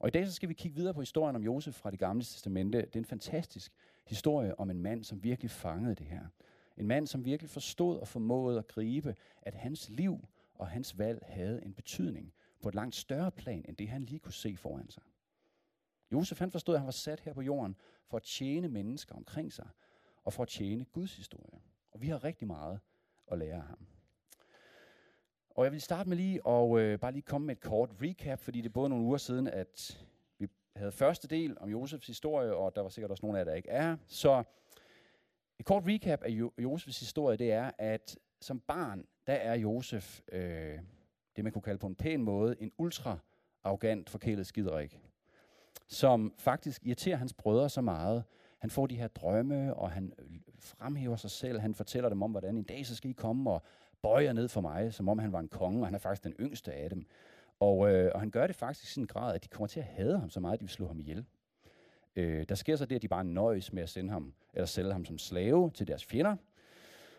Og i dag så skal vi kigge videre på historien om Josef fra det gamle testamente. Det er en fantastisk historie om en mand, som virkelig fangede det her. En mand, som virkelig forstod og formåede at gribe, at hans liv og hans valg havde en betydning på et langt større plan, end det han lige kunne se foran sig. Josef han forstod, at han var sat her på jorden for at tjene mennesker omkring sig, og for at tjene Guds historie. Og vi har rigtig meget at lære af ham. Og jeg vil starte med lige og øh, bare lige komme med et kort recap, fordi det er både nogle uger siden, at vi havde første del om Josefs historie, og der var sikkert også nogle af jer, der ikke er. Så et kort recap af jo- Josefs historie, det er, at som barn, der er Josef øh, det, man kunne kalde på en pæn måde, en ultra arrogant, forkælet skiderik, som faktisk irriterer hans brødre så meget. Han får de her drømme, og han øh, fremhæver sig selv. Han fortæller dem om, hvordan en dag så skal I komme og bøjer ned for mig, som om han var en konge, og han er faktisk den yngste af dem. Og, øh, og han gør det faktisk i sådan en grad, at de kommer til at hade ham så meget, at de vil slå ham ihjel. Øh, der sker så det, at de bare nøjes med at sende ham, eller sælge ham som slave til deres fjender.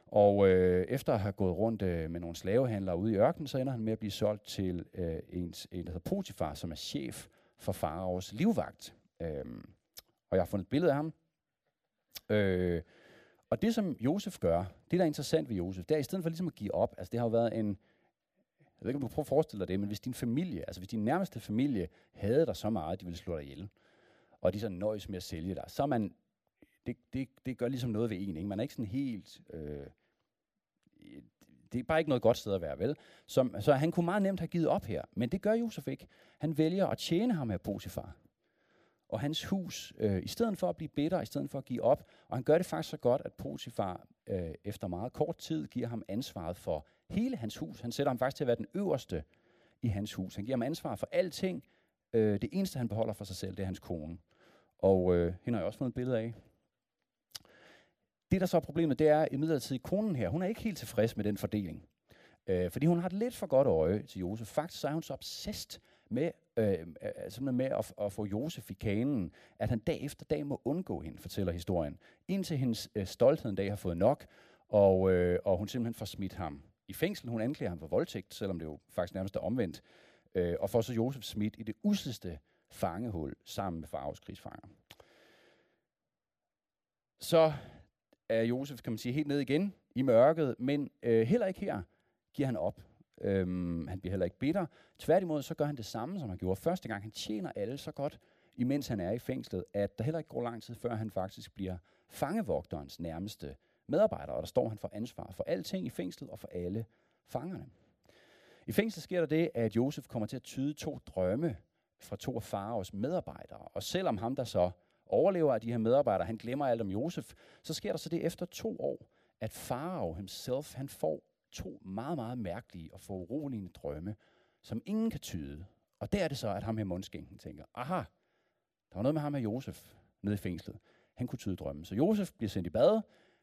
Og øh, efter at have gået rundt øh, med nogle slavehandlere ude i ørkenen, så ender han med at blive solgt til øh, en, en, der hedder Potifar, som er chef for faraos livvagt. Øh, og jeg har fundet et billede af ham. Øh, og det, som Josef gør, det der er interessant ved Josef, det er i stedet for ligesom at give op, altså det har jo været en, jeg ved ikke, om du prøver at forestille dig det, men hvis din familie, altså hvis din nærmeste familie havde dig så meget, at de ville slå dig ihjel, og de så nøjes med at sælge dig, så man, det, det, det gør ligesom noget ved en, ikke? Man er ikke sådan helt, øh, det er bare ikke noget godt sted at være, vel? Så, så han kunne meget nemt have givet op her, men det gør Josef ikke. Han vælger at tjene ham her Potifar og hans hus, øh, i stedet for at blive bitter, i stedet for at give op. Og han gør det faktisk så godt, at Potifar øh, efter meget kort tid giver ham ansvaret for hele hans hus. Han sætter ham faktisk til at være den øverste i hans hus. Han giver ham ansvar for alting. Øh, det eneste, han beholder for sig selv, det er hans kone. Og øh, hende har jeg også fundet et billede af. Det, der så er problemet, det er imidlertid konen her. Hun er ikke helt tilfreds med den fordeling. Øh, fordi hun har et lidt for godt øje til Josef. Faktisk så er hun så obsessed med, øh, øh simpelthen med at, at få Josef i kanen, at han dag efter dag må undgå hende, fortæller historien. Indtil hendes øh, stolthed en dag har fået nok, og, øh, og hun simpelthen får smidt ham i fængsel. Hun anklager ham for voldtægt, selvom det jo faktisk nærmest er omvendt. Øh, og får så Josef smidt i det usidste fangehul sammen med Farves krigsfanger. Så er Josef, kan man sige, helt ned igen i mørket, men øh, heller ikke her giver han op. Øhm, han bliver heller ikke bitter. Tværtimod så gør han det samme, som han gjorde første gang. Han tjener alle så godt, imens han er i fængslet, at der heller ikke går lang tid, før han faktisk bliver fangevogterens nærmeste medarbejder, og der står han for ansvar for alting i fængslet og for alle fangerne. I fængslet sker der det, at Josef kommer til at tyde to drømme fra to af faraos medarbejdere. Og selvom ham, der så overlever af de her medarbejdere, han glemmer alt om Josef, så sker der så det efter to år, at farao himself, han får to meget, meget mærkelige og foruroligende drømme, som ingen kan tyde. Og der er det så, at ham her mundskænken tænker, aha, der var noget med ham her Josef nede i fængslet. Han kunne tyde drømmen. Så Josef bliver sendt i bad,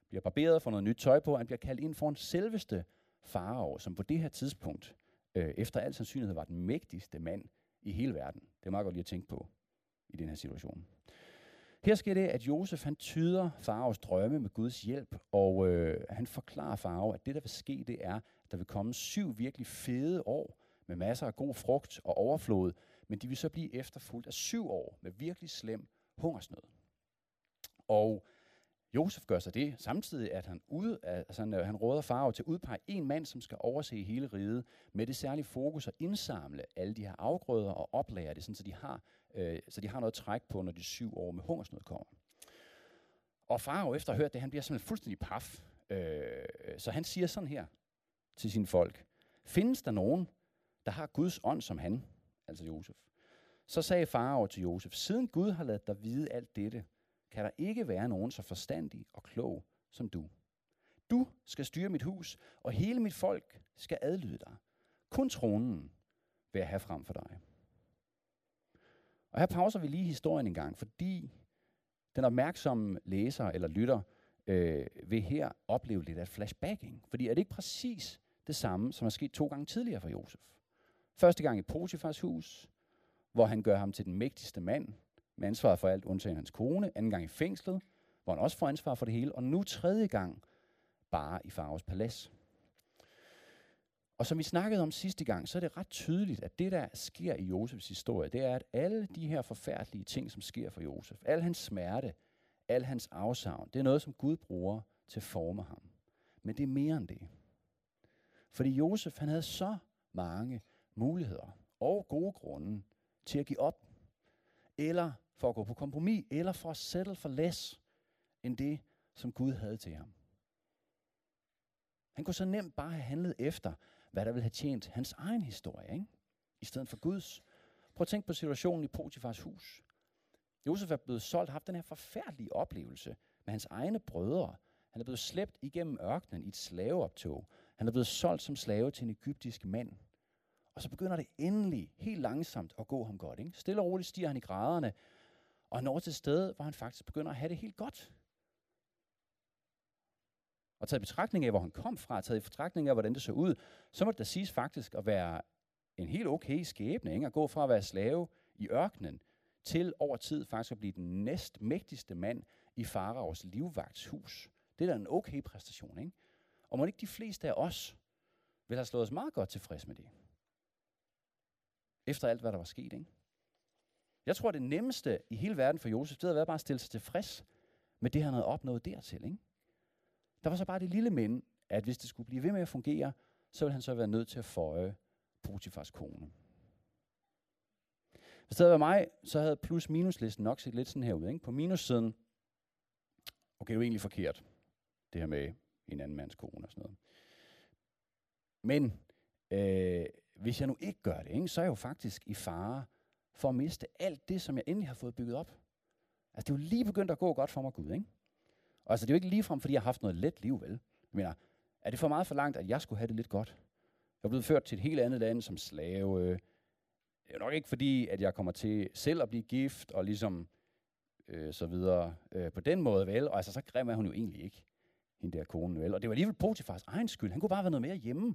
bliver barberet, får noget nyt tøj på, han bliver kaldt ind for en selveste farao, som på det her tidspunkt, øh, efter al sandsynlighed, var den mægtigste mand i hele verden. Det er meget godt lige at tænke på i den her situation. Her sker det, at Josef han tyder faraos drømme med Guds hjælp, og øh, han forklarer farao, at det, der vil ske, det er, at der vil komme syv virkelig fede år med masser af god frugt og overflod, men de vil så blive efterfulgt af syv år med virkelig slem hungersnød. Og Josef gør sig det, samtidig at han, ude, altså han, øh, han råder farve til at udpege en mand, som skal overse hele riget, med det særlige fokus at indsamle alle de her afgrøder og oplære det, sådan, så, de har, øh, så de har noget træk på, når de syv år med hungersnød kommer. Og farao efter at have hørt det, han bliver simpelthen fuldstændig paf. Øh, så han siger sådan her til sine folk. Findes der nogen, der har Guds ånd som han, altså Josef? Så sagde farao til Josef, siden Gud har ladet dig vide alt dette, kan der ikke være nogen så forstandig og klog som du. Du skal styre mit hus, og hele mit folk skal adlyde dig. Kun tronen vil jeg have frem for dig. Og her pauser vi lige historien en gang, fordi den opmærksomme læser eller lytter øh, vil her opleve lidt af flashbacking. Fordi er det ikke præcis det samme, som er sket to gange tidligere for Josef? Første gang i Potifars hus, hvor han gør ham til den mægtigste mand, med ansvaret for alt, undtagen hans kone. Anden gang i fængslet, hvor han også får ansvar for det hele. Og nu tredje gang bare i Faros palads. Og som vi snakkede om sidste gang, så er det ret tydeligt, at det, der sker i Josefs historie, det er, at alle de her forfærdelige ting, som sker for Josef, al hans smerte, al hans afsavn, det er noget, som Gud bruger til at forme ham. Men det er mere end det. Fordi Josef, han havde så mange muligheder og gode grunde til at give op, eller for at gå på kompromis, eller for at settle for less end det, som Gud havde til ham. Han kunne så nemt bare have handlet efter, hvad der vil have tjent hans egen historie, ikke? i stedet for Guds. Prøv at tænke på situationen i Potifars hus. Josef er blevet solgt, haft den her forfærdelige oplevelse med hans egne brødre. Han er blevet slæbt igennem ørkenen i et slaveoptog. Han er blevet solgt som slave til en egyptisk mand. Og så begynder det endelig helt langsomt at gå ham godt. Ikke? Stille og roligt stiger han i graderne, og når til sted, hvor han faktisk begynder at have det helt godt. Og taget i betragtning af, hvor han kom fra, taget i betragtning af, hvordan det så ud, så må det da siges faktisk at være en helt okay skæbne, ikke? at gå fra at være slave i ørkenen, til over tid faktisk at blive den næst mægtigste mand i faraos livvagtshus. Det er da en okay præstation, ikke? Og må ikke de fleste af os vil have slået os meget godt tilfreds med det? Efter alt, hvad der var sket, ikke? Jeg tror, det nemmeste i hele verden for Josef, det havde været bare at stille sig tilfreds med det, han havde opnået dertil, ikke? Der var så bare det lille men, at hvis det skulle blive ved med at fungere, så ville han så være nødt til at føje Potifars kone. Hvis det havde været mig, så havde plus-minus-listen nok set lidt sådan her ud. Ikke? På minussiden, okay, det er jo egentlig forkert, det her med en anden mands kone og sådan noget. Men øh, hvis jeg nu ikke gør det, ikke, så er jeg jo faktisk i fare for at miste alt det, som jeg endelig har fået bygget op. Altså, det er jo lige begyndt at gå godt for mig, Gud, ikke? Og altså, det er jo ikke ligefrem, fordi jeg har haft noget let liv, vel? Jeg mener, er det for meget for langt, at jeg skulle have det lidt godt? Jeg er blevet ført til et helt andet land som slave. Det er jo nok ikke fordi, at jeg kommer til selv at blive gift og ligesom øh, så videre øh, på den måde, vel? Og altså, så grim er hun jo egentlig ikke, hende der kone, vel? Og det var alligevel Potifars egen skyld. Han kunne bare være noget mere hjemme.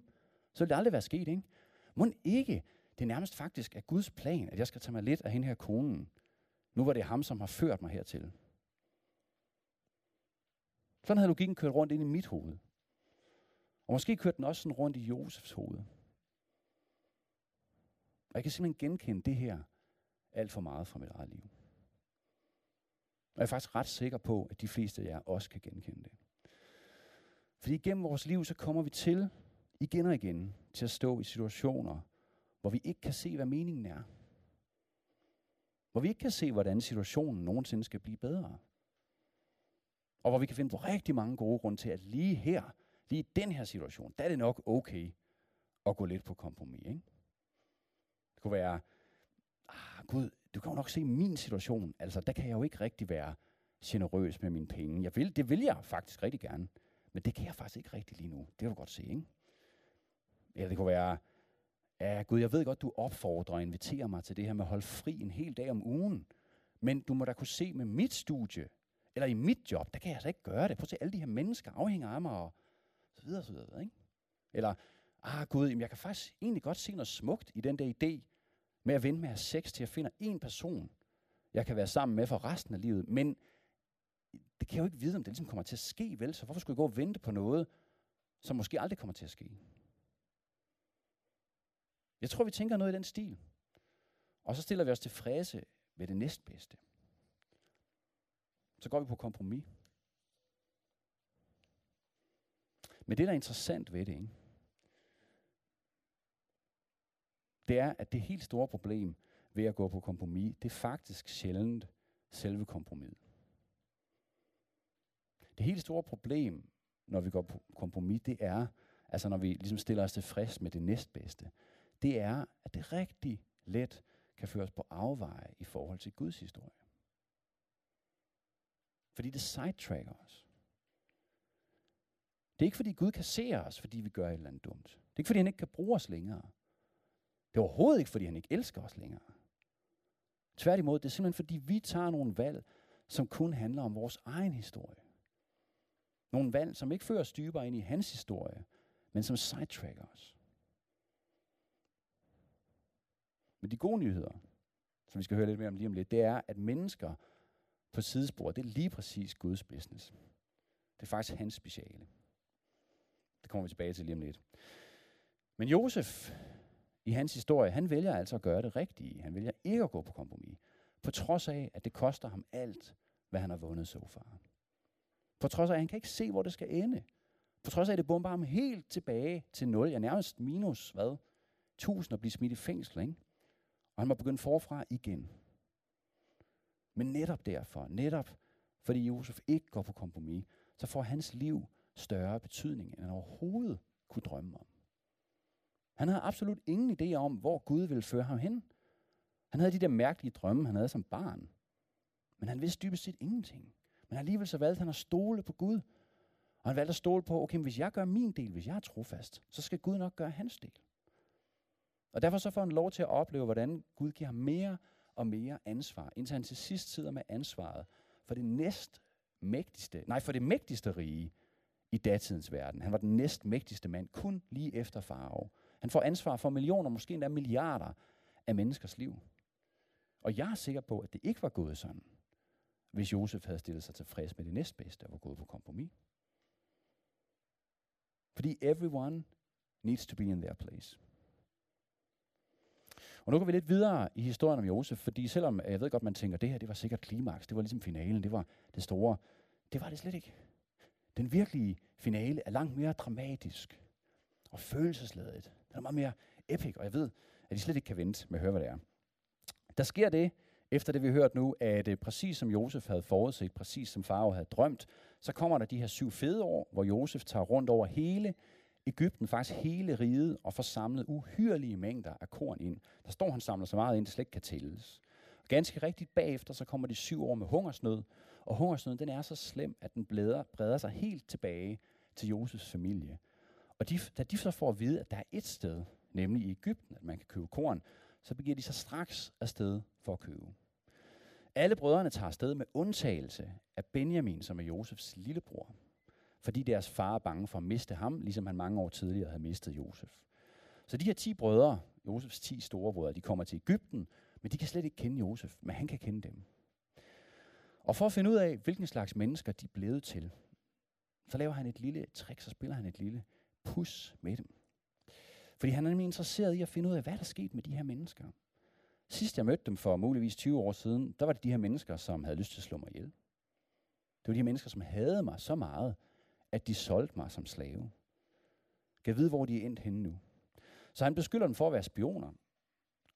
Så ville det aldrig være sket, ikke? Må ikke, det er nærmest faktisk af Guds plan, at jeg skal tage mig lidt af hende her konen. Nu var det ham, som har ført mig hertil. Sådan havde logikken kørt rundt ind i mit hoved. Og måske kørte den også sådan rundt i Josefs hoved. Og jeg kan simpelthen genkende det her alt for meget fra mit eget liv. Og jeg er faktisk ret sikker på, at de fleste af jer også kan genkende det. Fordi gennem vores liv, så kommer vi til igen og igen til at stå i situationer, hvor vi ikke kan se, hvad meningen er. Hvor vi ikke kan se, hvordan situationen nogensinde skal blive bedre. Og hvor vi kan finde på rigtig mange gode grunde til, at lige her, lige i den her situation, der er det nok okay at gå lidt på kompromis. Ikke? Det kunne være, ah, Gud, du kan jo nok se min situation. Altså, der kan jeg jo ikke rigtig være generøs med mine penge. Jeg vil, det vil jeg faktisk rigtig gerne. Men det kan jeg faktisk ikke rigtig lige nu. Det kan du godt se, ikke? Eller det kunne være, ja Gud, jeg ved godt, du opfordrer og inviterer mig til det her med at holde fri en hel dag om ugen. Men du må da kunne se med mit studie, eller i mit job, der kan jeg altså ikke gøre det. Prøv at se, alle de her mennesker afhænger af mig, og så videre, så videre. Ikke? Eller, ah gud, jamen, jeg kan faktisk egentlig godt se noget smukt i den der idé med at vente med at have sex til at finde en person, jeg kan være sammen med for resten af livet. Men det kan jeg jo ikke vide, om det ligesom kommer til at ske, vel? Så hvorfor skulle jeg gå og vente på noget, som måske aldrig kommer til at ske? Jeg tror, vi tænker noget i den stil. Og så stiller vi os til fræse ved det næstbedste så går vi på kompromis. Men det, der er interessant ved det, ikke? det er, at det helt store problem ved at gå på kompromis, det er faktisk sjældent selve kompromiset. Det helt store problem, når vi går på kompromis, det er, altså når vi ligesom stiller os tilfreds med det næstbedste, det er, at det rigtig let kan føres på afveje i forhold til Guds historie. Fordi det sidetracker os. Det er ikke fordi Gud kan se os, fordi vi gør et eller andet dumt. Det er ikke fordi han ikke kan bruge os længere. Det er overhovedet ikke fordi han ikke elsker os længere. Tværtimod, det er simpelthen fordi vi tager nogle valg, som kun handler om vores egen historie. Nogle valg, som ikke fører os dybere ind i hans historie, men som sidetracker os. Men de gode nyheder, som vi skal høre lidt mere om lige om lidt, det er, at mennesker på sidespor, det er lige præcis Guds business. Det er faktisk hans speciale. Det kommer vi tilbage til lige om lidt. Men Josef, i hans historie, han vælger altså at gøre det rigtige. Han vælger ikke at gå på kompromis. På trods af, at det koster ham alt, hvad han har vundet så far. På trods af, at han kan ikke se, hvor det skal ende. På trods af, at det bomber ham helt tilbage til 0. Ja, nærmest minus, hvad? 1000 at blive smidt i fængsel, ikke? Og han må begynde forfra igen. Men netop derfor, netop fordi Josef ikke går på kompromis, så får hans liv større betydning, end han overhovedet kunne drømme om. Han havde absolut ingen idé om, hvor Gud ville føre ham hen. Han havde de der mærkelige drømme, han havde som barn. Men han vidste dybest set ingenting. Men alligevel så valgte han at stole på Gud. Og han valgte at stole på, okay, hvis jeg gør min del, hvis jeg er trofast, så skal Gud nok gøre hans del. Og derfor så får han lov til at opleve, hvordan Gud giver ham mere og mere ansvar, indtil han til sidst sidder med ansvaret for det næst mægtigste, nej, for det mægtigste rige i datidens verden. Han var den næst mægtigste mand, kun lige efter farve. Han får ansvar for millioner, måske endda milliarder af menneskers liv. Og jeg er sikker på, at det ikke var gået sådan, hvis Josef havde stillet sig tilfreds med det næstbedste og var gået på kompromis. Fordi everyone needs to be in their place. Og nu går vi lidt videre i historien om Josef, fordi selvom øh, jeg ved godt, man tænker, det her det var sikkert klimaks, det var ligesom finalen, det var det store, det var det slet ikke. Den virkelige finale er langt mere dramatisk og følelsesladet. Den er meget mere epic, og jeg ved, at I slet ikke kan vente med at høre, hvad det er. Der sker det, efter det vi har hørt nu, at uh, præcis som Josef havde forudset, præcis som Farve havde drømt, så kommer der de her syv fede år, hvor Josef tager rundt over hele Ægypten, faktisk hele riget, og får samlet uhyrelige mængder af korn ind. Der står, han samler så meget ind, det slet ikke kan tælles. Og ganske rigtigt bagefter, så kommer de syv år med hungersnød, og hungersnøden den er så slem, at den blæder, breder sig helt tilbage til Josefs familie. Og de, da de så får at vide, at der er et sted, nemlig i Ægypten, at man kan købe korn, så begiver de sig straks afsted for at købe. Alle brødrene tager afsted med undtagelse af Benjamin, som er Josefs lillebror fordi deres far er bange for at miste ham, ligesom han mange år tidligere havde mistet Josef. Så de her 10 brødre, Josefs 10 store brødre, de kommer til Ægypten, men de kan slet ikke kende Josef, men han kan kende dem. Og for at finde ud af, hvilken slags mennesker de er blevet til, så laver han et lille trick, så spiller han et lille pus med dem. Fordi han er nemlig interesseret i at finde ud af, hvad der er sket med de her mennesker. Sidst jeg mødte dem for muligvis 20 år siden, der var det de her mennesker, som havde lyst til at slå mig ihjel. Det var de her mennesker, som havde mig så meget, at de solgte mig som slave. Kan vide, hvor de er endt henne nu. Så han beskylder dem for at være spioner.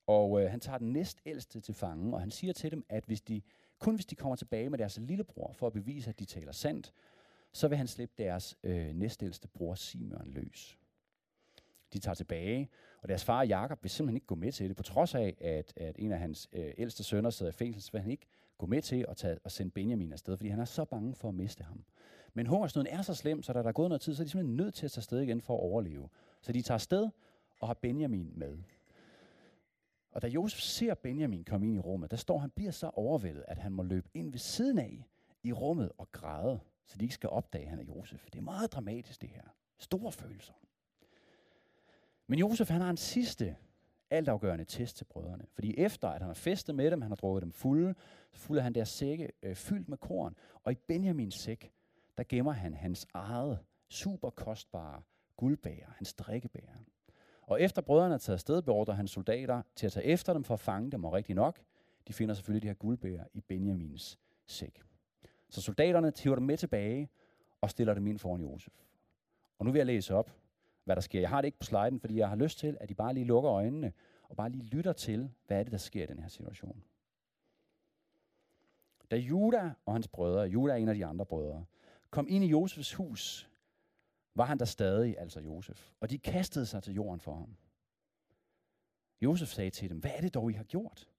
Og øh, han tager den næstældste til fange, og han siger til dem, at hvis de, kun hvis de kommer tilbage med deres lillebror for at bevise, at de taler sandt, så vil han slippe deres øh, næstældste bror Simon løs. De tager tilbage, og deres far Jakob vil simpelthen ikke gå med til det, på trods af, at, at en af hans øh, ældste sønner sidder i fængsel, så vil han ikke gå med til at, tage, at sende Benjamin afsted, fordi han er så bange for at miste ham. Men hungersnøden er så slem, så da der er gået noget tid, så er de simpelthen nødt til at tage afsted igen for at overleve. Så de tager afsted og har Benjamin med. Og da Josef ser Benjamin komme ind i rummet, der står han bliver så overvældet, at han må løbe ind ved siden af i rummet og græde, så de ikke skal opdage, at han er Josef. Det er meget dramatisk det her. Store følelser. Men Josef han har en sidste altafgørende test til brødrene. Fordi efter at han har festet med dem, han har drukket dem fulde, så fulde han deres sække øh, fyldt med korn. Og i Benjamins sæk, der gemmer han hans eget super kostbare guldbæger, hans drikkebæger. Og efter brødrene er taget afsted, beordrer han soldater til at tage efter dem for at fange dem, og rigtig nok, de finder selvfølgelig de her guldbæger i Benjamins sæk. Så soldaterne tiver dem med tilbage og stiller dem ind foran Josef. Og nu vil jeg læse op, hvad der sker. Jeg har det ikke på sliden, fordi jeg har lyst til, at de bare lige lukker øjnene og bare lige lytter til, hvad er det, der sker i den her situation. Da Juda og hans brødre, Juda er en af de andre brødre, kom ind i Josefs hus, var han der stadig, altså Josef. Og de kastede sig til jorden for ham. Josef sagde til dem, hvad er det dog, I har gjort?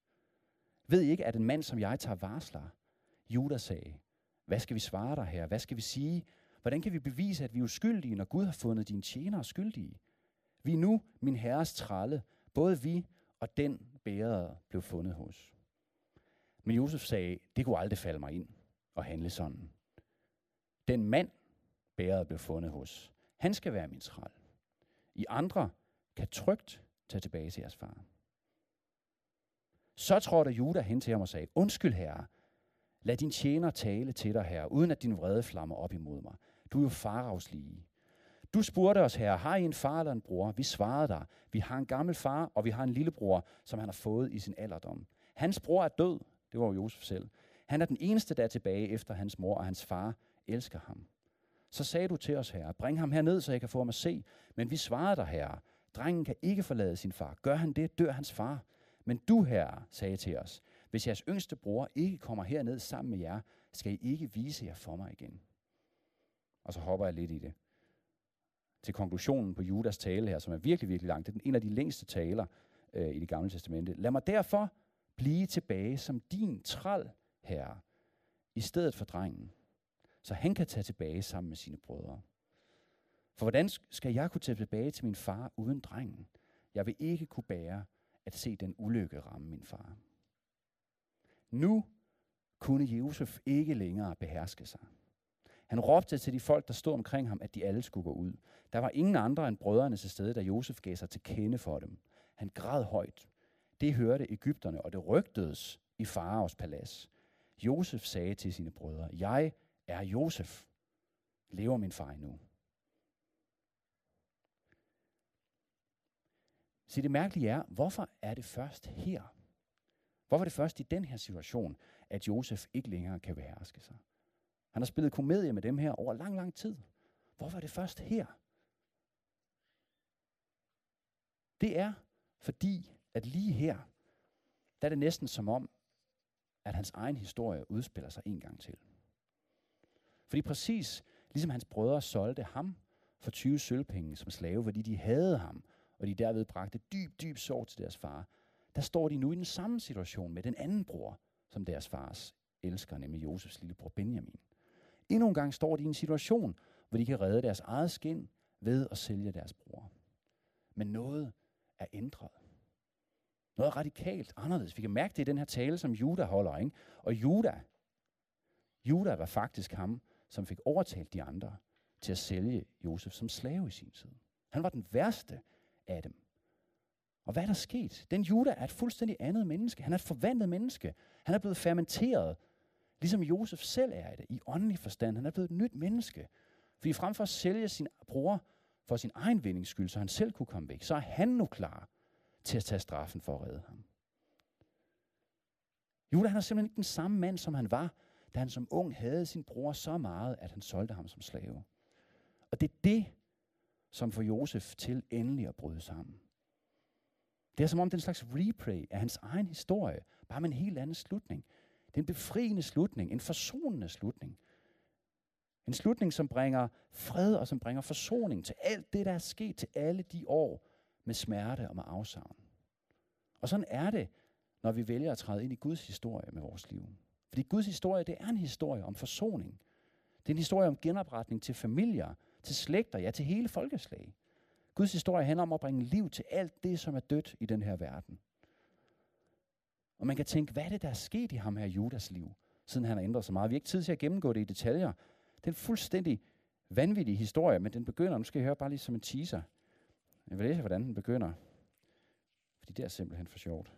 Ved I ikke, at en mand som jeg tager varsler? Judas sagde, hvad skal vi svare dig her? Hvad skal vi sige? Hvordan kan vi bevise, at vi er uskyldige, når Gud har fundet dine tjenere skyldige? Vi er nu min herres tralle. Både vi og den bærede blev fundet hos. Men Josef sagde, det kunne aldrig falde mig ind og handle sådan. Den mand, bæret blev fundet hos, han skal være min træl. I andre kan trygt tage tilbage til jeres far. Så trådte Juda hen til ham og sagde, undskyld herre, lad din tjener tale til dig herre, uden at din vrede flammer op imod mig. Du er jo faraos lige. Du spurgte os, her, har I en far eller en bror? Vi svarede dig, vi har en gammel far, og vi har en lillebror, som han har fået i sin alderdom. Hans bror er død, det var jo Josef selv. Han er den eneste, der er tilbage efter hans mor, og hans far elsker ham. Så sagde du til os, herre, bring ham herned, så jeg kan få ham at se. Men vi svarede dig, herre, drengen kan ikke forlade sin far. Gør han det, dør hans far. Men du, herre, sagde til os, hvis jeres yngste bror ikke kommer herned sammen med jer, skal I ikke vise jer for mig igen. Og så hopper jeg lidt i det. Til konklusionen på Judas tale her, som er virkelig, virkelig lang. Det er en af de længste taler øh, i det gamle testamente. Lad mig derfor blive tilbage som din træl, herre, i stedet for drengen, så han kan tage tilbage sammen med sine brødre. For hvordan skal jeg kunne tage tilbage til min far uden drengen? Jeg vil ikke kunne bære at se den ulykke ramme min far. Nu kunne Josef ikke længere beherske sig. Han råbte til de folk, der stod omkring ham, at de alle skulle gå ud. Der var ingen andre end brødrene til stede, da Josef gav sig til kende for dem. Han græd højt. Det hørte Ægypterne, og det rygtedes i faraos palads. Josef sagde til sine brødre, jeg er Josef. Lever min far endnu? Så det mærkelige er, hvorfor er det først her? Hvorfor er det først i den her situation, at Josef ikke længere kan beherske sig? Han har spillet komedie med dem her over lang, lang tid. Hvorfor er det først her? Det er fordi, at lige her, der er det næsten som om, at hans egen historie udspiller sig en gang til. Fordi præcis ligesom hans brødre solgte ham for 20 sølvpenge som slave, fordi de havde ham, og de derved bragte dyb, dyb sorg til deres far, der står de nu i den samme situation med den anden bror, som deres fars elsker, nemlig Josefs lillebror Benjamin. Endnu en gang står de i en situation, hvor de kan redde deres eget skin ved at sælge deres bror. Men noget er ændret. Noget radikalt anderledes. Vi kan mærke det i den her tale, som Juda holder. Ikke? Og Juda, Juda var faktisk ham, som fik overtalt de andre til at sælge Josef som slave i sin tid. Han var den værste af dem. Og hvad er der sket? Den Juda er et fuldstændig andet menneske. Han er et forvandlet menneske. Han er blevet fermenteret, ligesom Josef selv er det, i åndelig forstand. Han er blevet et nyt menneske. Fordi frem for at sælge sin bror for sin egen vindings skyld, så han selv kunne komme væk, så er han nu klar til at tage straffen for at redde ham. Judas han er simpelthen ikke den samme mand, som han var, da han som ung havde sin bror så meget, at han solgte ham som slave. Og det er det, som får Josef til endelig at bryde sammen. Det er som om det er en slags replay af hans egen historie, bare med en helt anden slutning. Det er en befriende slutning, en forsonende slutning. En slutning, som bringer fred og som bringer forsoning til alt det, der er sket til alle de år med smerte og med afsavn. Og sådan er det, når vi vælger at træde ind i Guds historie med vores liv. Fordi Guds historie, det er en historie om forsoning. Det er en historie om genopretning til familier, til slægter, ja til hele folkeslag. Guds historie handler om at bringe liv til alt det, som er dødt i den her verden. Og man kan tænke, hvad er det, der er sket i ham her Judas liv, siden han har ændret så meget? Vi har ikke tid til at gennemgå det i detaljer. Det er en fuldstændig vanvittig historie, men den begynder, nu skal I høre bare lige som en teaser. Jeg vil læse, hvordan den begynder. Fordi det er simpelthen for sjovt.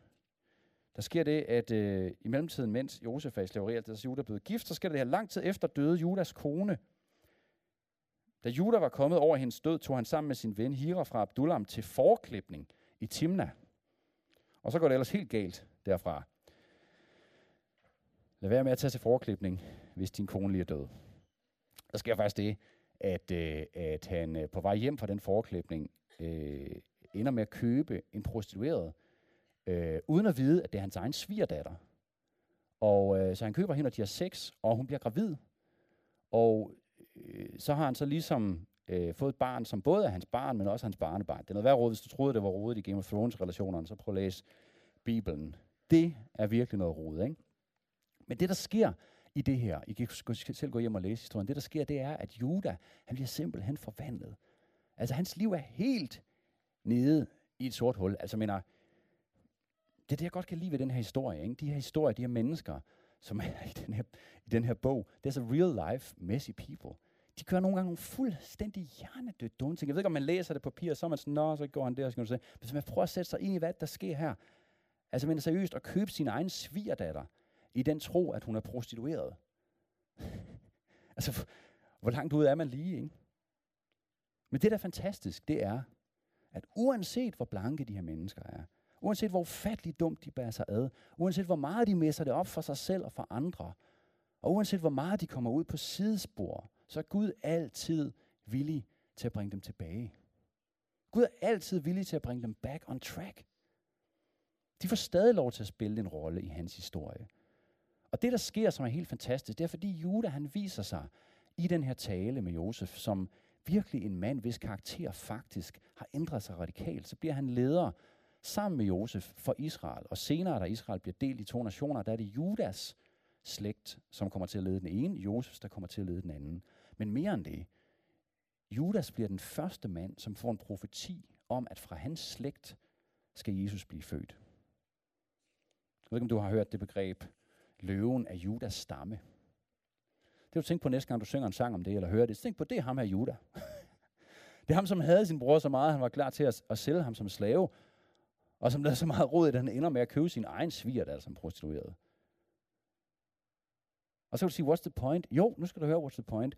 Der sker det, at øh, i mellemtiden, mens Josef er i slaveri, altså Judas er blevet gift, så sker det her lang tid efter døde Judas kone. Da Judas var kommet over hendes død, tog han sammen med sin ven Hira fra Abdullam til forklipning i Timna. Og så går det ellers helt galt derfra. Lad være med at tage til forklipning, hvis din kone lige er død. Der sker faktisk det, at, øh, at han øh, på vej hjem fra den forklipning øh, ender med at købe en prostitueret, øh, uden at vide, at det er hans egen svigerdatter. Og øh, så han køber hende, og de har sex, og hun bliver gravid. Og øh, så har han så ligesom øh, fået et barn, som både er hans barn, men også hans barnebarn. Det er noget værd råd, hvis du troede, det var rodet i Game of Thrones-relationerne, så prøv at læse Bibelen. Det er virkelig noget rodet, ikke? Men det, der sker i det her, I kan selv gå hjem og læse historien, det, der sker, det er, at Juda, han bliver simpelthen forvandlet. Altså, hans liv er helt nede i et sort hul. Altså, mener, det er det, jeg godt kan lide ved den her historie. Ikke? De her historier, de her mennesker, som er i den her, i den her bog, det er så real life, messy people. De kører nogle gange nogle fuldstændig hjernedødt dumme ting. Jeg ved ikke, om man læser det på papir, så er man sådan, nå, så går han der, så du se. Men hvis man prøver at sætte sig ind i, hvad der sker her, altså men seriøst at købe sin egen svigerdatter, i den tro, at hun er prostitueret. altså, hvor langt ud er man lige, ikke? Men det, der er fantastisk, det er, at uanset hvor blanke de her mennesker er, uanset hvor ufatteligt dumt de bærer sig ad, uanset hvor meget de messer det op for sig selv og for andre, og uanset hvor meget de kommer ud på sidespor, så er Gud altid villig til at bringe dem tilbage. Gud er altid villig til at bringe dem back on track. De får stadig lov til at spille en rolle i hans historie. Og det, der sker, som er helt fantastisk, det er, fordi Juda han viser sig i den her tale med Josef, som virkelig en mand, hvis karakter faktisk har ændret sig radikalt. Så bliver han leder sammen med Josef for Israel. Og senere, da Israel bliver delt i to nationer, der er det Judas slægt, som kommer til at lede den ene, Josef, der kommer til at lede den anden. Men mere end det, Judas bliver den første mand, som får en profeti om, at fra hans slægt skal Jesus blive født. Jeg ved ikke, om du har hørt det begreb, løven af Judas stamme. Det du tænke på næste gang, du synger en sang om det, eller hører det. Tænk på, det er ham her Judas. det er ham, som havde sin bror så meget, han var klar til at, at sælge ham som slave, og som lavede så meget råd, at han ender med at købe sin egen sviger, der altså som prostitueret. Og så vil du sige, what's the point? Jo, nu skal du høre, what's the point.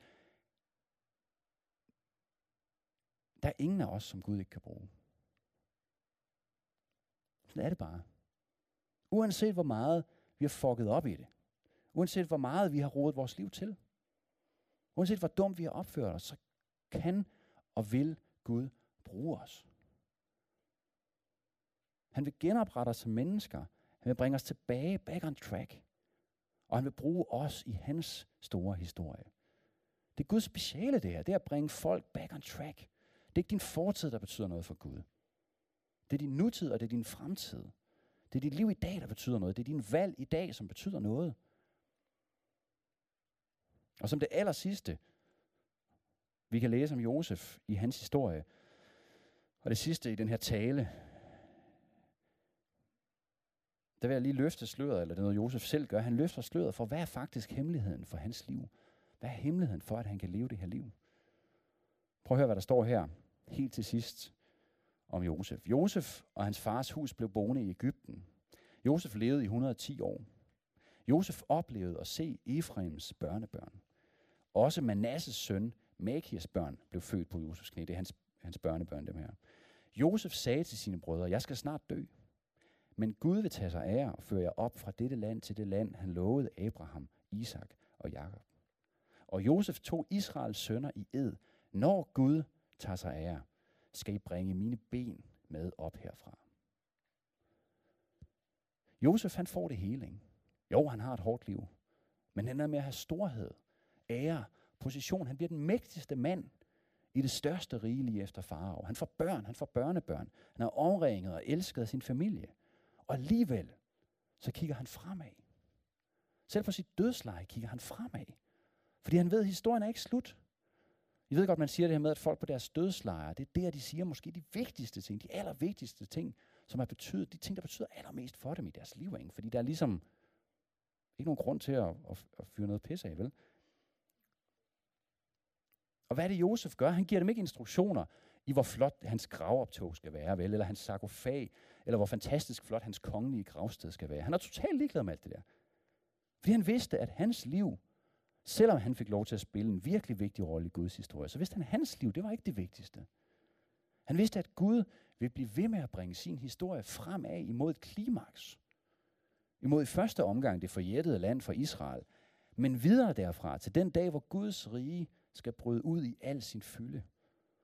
Der er ingen af os, som Gud ikke kan bruge. Sådan er det bare. Uanset hvor meget vi har fucket op i det. Uanset hvor meget vi har rodet vores liv til. Uanset hvor dumt vi har opført os, så kan og vil Gud bruge os. Han vil genoprette os som mennesker. Han vil bringe os tilbage, back on track. Og han vil bruge os i hans store historie. Det er Guds speciale det her, det er at bringe folk back on track. Det er ikke din fortid, der betyder noget for Gud. Det er din nutid, og det er din fremtid. Det er dit liv i dag, der betyder noget. Det er din valg i dag, som betyder noget. Og som det aller sidste, vi kan læse om Josef i hans historie, og det sidste i den her tale, der vil jeg lige løfte sløret, eller det er noget Josef selv gør. Han løfter sløret for, hvad er faktisk hemmeligheden for hans liv? Hvad er hemmeligheden for, at han kan leve det her liv? Prøv at høre, hvad der står her helt til sidst om Josef. Josef og hans fars hus blev boende i Ægypten. Josef levede i 110 år. Josef oplevede at se Efraims børnebørn. Også Manasses søn, Makias børn, blev født på Josefs knæ. Det er hans, hans børnebørn, dem her. Josef sagde til sine brødre, jeg skal snart dø. Men Gud vil tage sig af og føre jer op fra dette land til det land, han lovede Abraham, Isak og Jakob. Og Josef tog Israels sønner i ed. Når Gud tager sig af jer, skal I bringe mine ben med op herfra. Josef han får det hele, ikke? Jo, han har et hårdt liv. Men han er med at have storhed, ære, position. Han bliver den mægtigste mand i det største rige lige efter farao. Han får børn, han får børnebørn. Han er omringet og elsket af sin familie. Og alligevel, så kigger han fremad. Selv på sit dødsleje kigger han fremad. Fordi han ved, at historien er ikke slut. I ved godt, man siger det her med, at folk på deres dødslejre, det er der, de siger måske de vigtigste ting, de allervigtigste ting, som har betydet, de ting, der betyder allermest for dem i deres liv. Ikke? Fordi der er ligesom ikke nogen grund til at, at, at fyre noget pisse af, vel? Og hvad er det, Josef gør? Han giver dem ikke instruktioner i, hvor flot hans gravoptog skal være, vel? Eller hans sarkofag, eller hvor fantastisk flot hans kongelige gravsted skal være. Han er totalt ligeglad med alt det der. Fordi han vidste, at hans liv, selvom han fik lov til at spille en virkelig vigtig rolle i Guds historie, så vidste han, at hans liv, det var ikke det vigtigste. Han vidste, at Gud vil blive ved med at bringe sin historie fremad imod et klimaks. Imod i første omgang det forjættede land for Israel, men videre derfra til den dag, hvor Guds rige skal bryde ud i al sin fylde.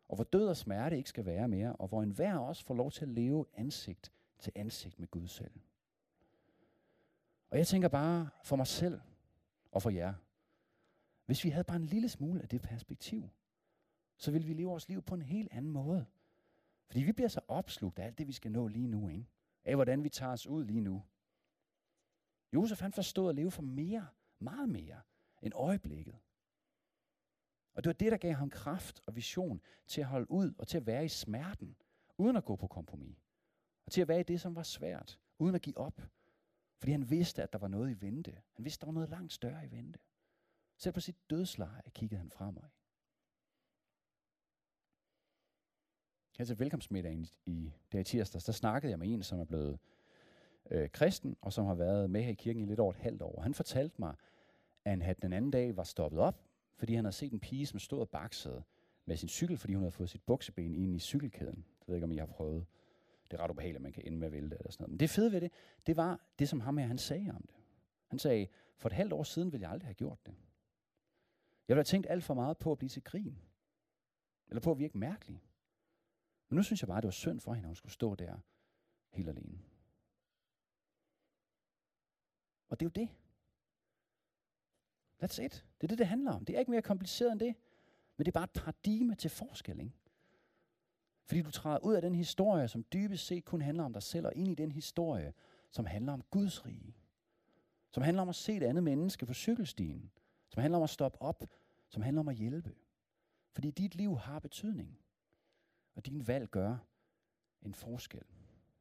Og hvor død og smerte ikke skal være mere, og hvor enhver også får lov til at leve ansigt til ansigt med Gud selv. Og jeg tænker bare for mig selv og for jer, hvis vi havde bare en lille smule af det perspektiv, så ville vi leve vores liv på en helt anden måde. Fordi vi bliver så opslugt af alt det, vi skal nå lige nu, ikke? af hvordan vi tager os ud lige nu. Josef han forstod at leve for mere, meget mere, end øjeblikket. Og det var det, der gav ham kraft og vision til at holde ud og til at være i smerten, uden at gå på kompromis. Og til at være i det, som var svært, uden at give op. Fordi han vidste, at der var noget i vente. Han vidste, at der var noget langt større i vente. Selv på sit dødsleje kiggede han fremad. Her til velkomstmiddagen i det her tirsdags, der snakkede jeg med en, som er blevet øh, kristen, og som har været med her i kirken i lidt over et halvt år. Han fortalte mig, at han den anden dag var stoppet op, fordi han havde set en pige, som stod og baksede med sin cykel, fordi hun havde fået sit bukseben ind i cykelkæden. Det ved ikke, om I har prøvet. Det er ret ubehageligt, at man kan ende med at vælte eller sådan noget. Men det fede ved det, det var det, som ham her, han sagde om det. Han sagde, for et halvt år siden ville jeg aldrig have gjort det. Jeg ville have tænkt alt for meget på at blive til grin. Eller på at virke mærkelig. Men nu synes jeg bare, at det var synd for hende, at hun skulle stå der helt alene. Og det er jo det. That's it. Det er det, det handler om. Det er ikke mere kompliceret end det. Men det er bare et paradigme til forskel, ikke? Fordi du træder ud af den historie, som dybest set kun handler om dig selv, og ind i den historie, som handler om Guds rige. Som handler om at se et andet menneske på cykelstien. Som handler om at stoppe op. Som handler om at hjælpe. Fordi dit liv har betydning. Og din valg gør en forskel.